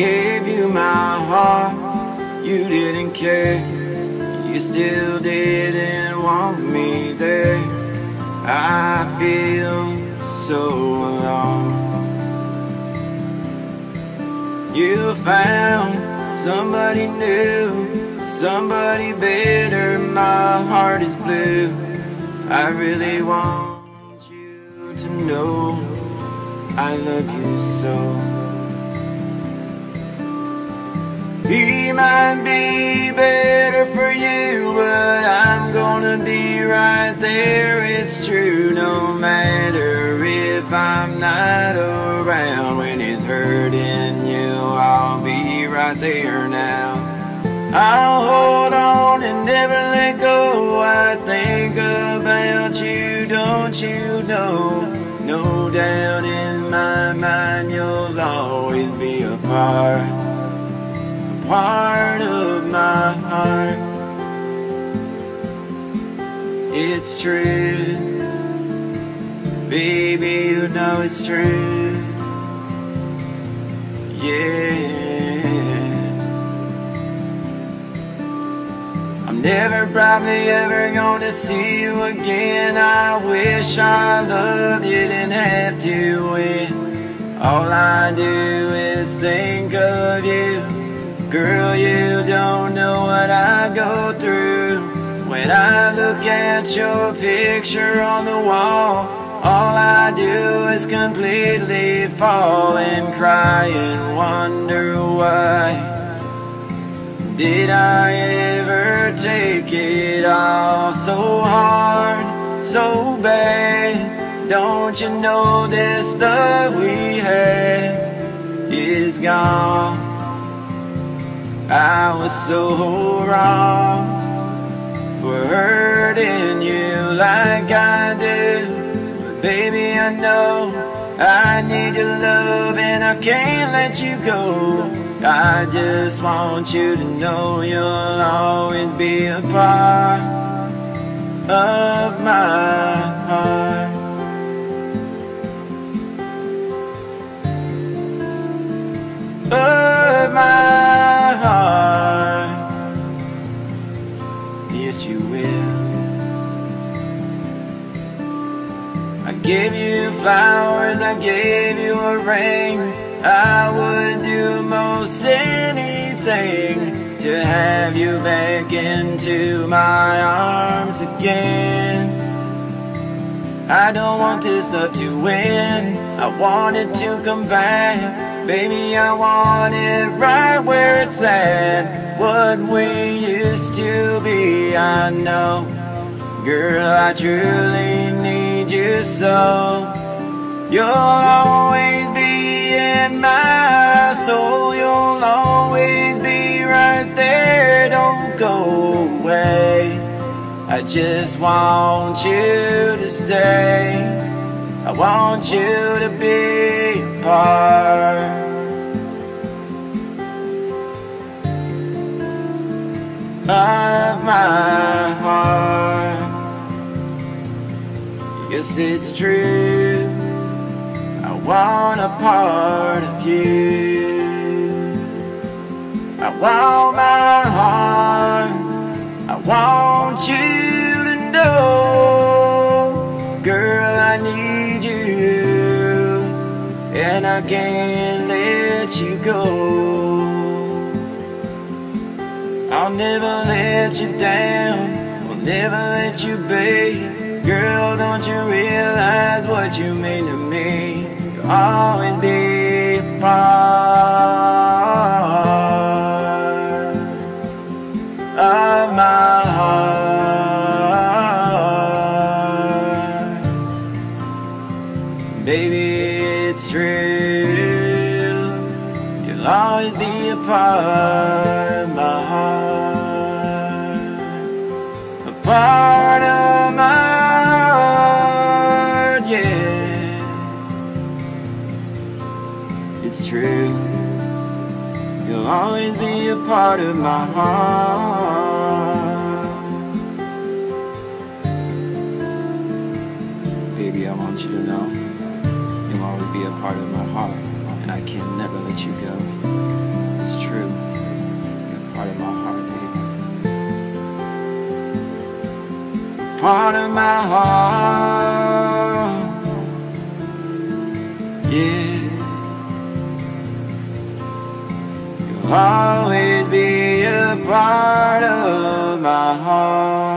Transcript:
gave you my heart, you didn't care. You still didn't want me there. I feel so alone. You found somebody new, somebody better. My heart is blue. I really want you to know I love you so. He might be better for you, but I'm gonna be right there. It's true, no matter if I'm not around when he's hurting you, I'll be right there now. I'll hold on and never let go. I think about you, don't you know? No doubt in my mind, you'll always be a part, part of my heart. It's true, baby, you know it's true. Yeah. I'm never probably ever gonna see you again. I wish I loved you, didn't have to win. All I do is think of you. Girl, you don't know what I go through. When I look at your picture on the wall, all I do is completely fall and cry and wonder why. Did I ever take it all so hard, so bad? Don't you know this love we had is gone? I was so wrong for hurting you like I did. But baby, I know I need your love and I can't let you go. I just want you to know you'll always be a part of my Yes, you will. I gave you flowers, I gave you a ring. I would do most anything to have you back into my arms again. I don't want this love to end, I want it to come back. Baby, I want it right where it's at. What we used to be, I know. Girl, I truly need you so. You'll always be in my soul. You'll always be right there. Don't go away. I just want you to stay. I want you to be a part. Yes, it's true. I want a part of you. I want my heart. I want you to know, girl, I need you, and I can't let you go. I'll never let you down. I'll never let you be. Girl, don't you realize what you mean to me? You'll always be a part of my heart. Baby, it's true. You'll always be a part of my heart. A part You'll always be a part of my heart. Baby, I want you to know you'll always be a part of my heart, and I can never let you go. It's true. You're part of my heart, baby. Part of my heart. Yeah. Always be a part of my heart.